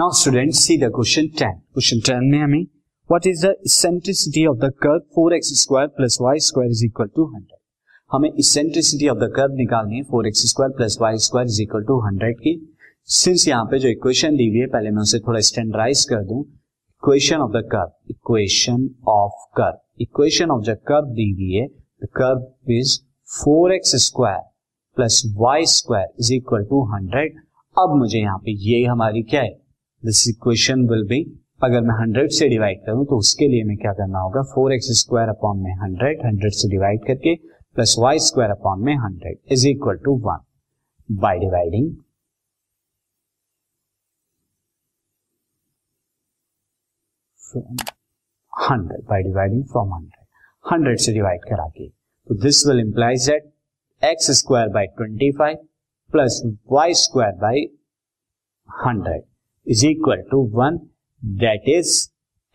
Now student see the question 10 question ten में हमें what is the eccentricity of the curve 4x square plus y square is equal to 100 हमें eccentricity of the curve निकालनी है 4x square plus y square is equal to 100 की। Since यहाँ पे जो equation दी हुई है, पहले मैं उसे थोड़ा स्टैंडराइज कर दूँ। Equation of the curve equation of curve equation of the curve दी हुई है the curve is 4x square plus y square is equal to 100 अब मुझे यहाँ पे ये हमारी क्या है? दिस इक्वेशन विल बी अगर मैं हंड्रेड से डिवाइड करूँ तो उसके लिए मैं क्या करना होगा? फोर एक्स स्क्वायर अपॉन में हंड्रेड हंड्रेड से डिवाइड करके प्लस वाई स्क्वायर अपॉन में hundred is equal to one by dividing hundred by dividing from hundred hundred से डिवाइड करा के तो this will implies that x square by twenty five plus y square by hundred is equal to one that is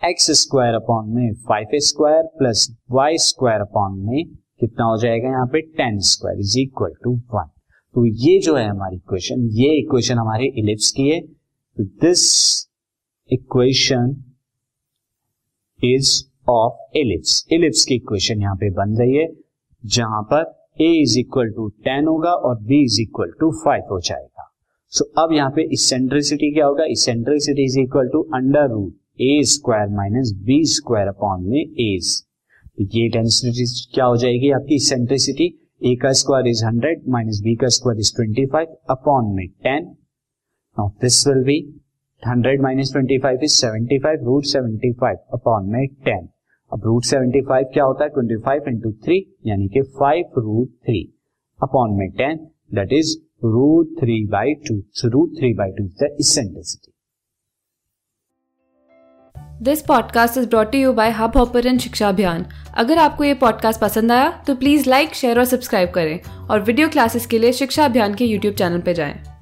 x square upon में five square plus y square upon में कितना हो जाएगा यहाँ पे ten square is equal to one तो ये जो है हमारी इक्वेशन ये इक्वेशन हमारी इलिप्स की है। तो this equation is of ellipse ellipse की इक्वेशन यहाँ पे बन रही है, जहाँ पर A is equal to ten होगा और B is equal to five हो जाएगा। सो so, अब यहाँ पे इसेंट्रिसिटी क्या होगा? Eccentricity is equal to under root A square minus B square upon में एज तो ये डेंसिटी क्या हो जाएगी आपकी इसेंट्रिसिटी ए का square is hundred minus B का square is twenty five upon में ten now this will be hundred minus twenty five is seventy five root seventy five upon में टेन अब रूट सेवेंटी फाइव क्या होता है? Twenty five into three यानी कि five root three upon में ten that is root three by two so root three by two the eccentricity this podcast is brought you by Hub Hopper शिक्षा अभियान अगर आपको ये पॉडकास्ट पसंद आया तो प्लीज़ लाइक शेयर और सब्सक्राइब करें और वीडियो क्लासेस के लिए शिक्षा अभियान के यूट्यूब चैनल पर जाएँ।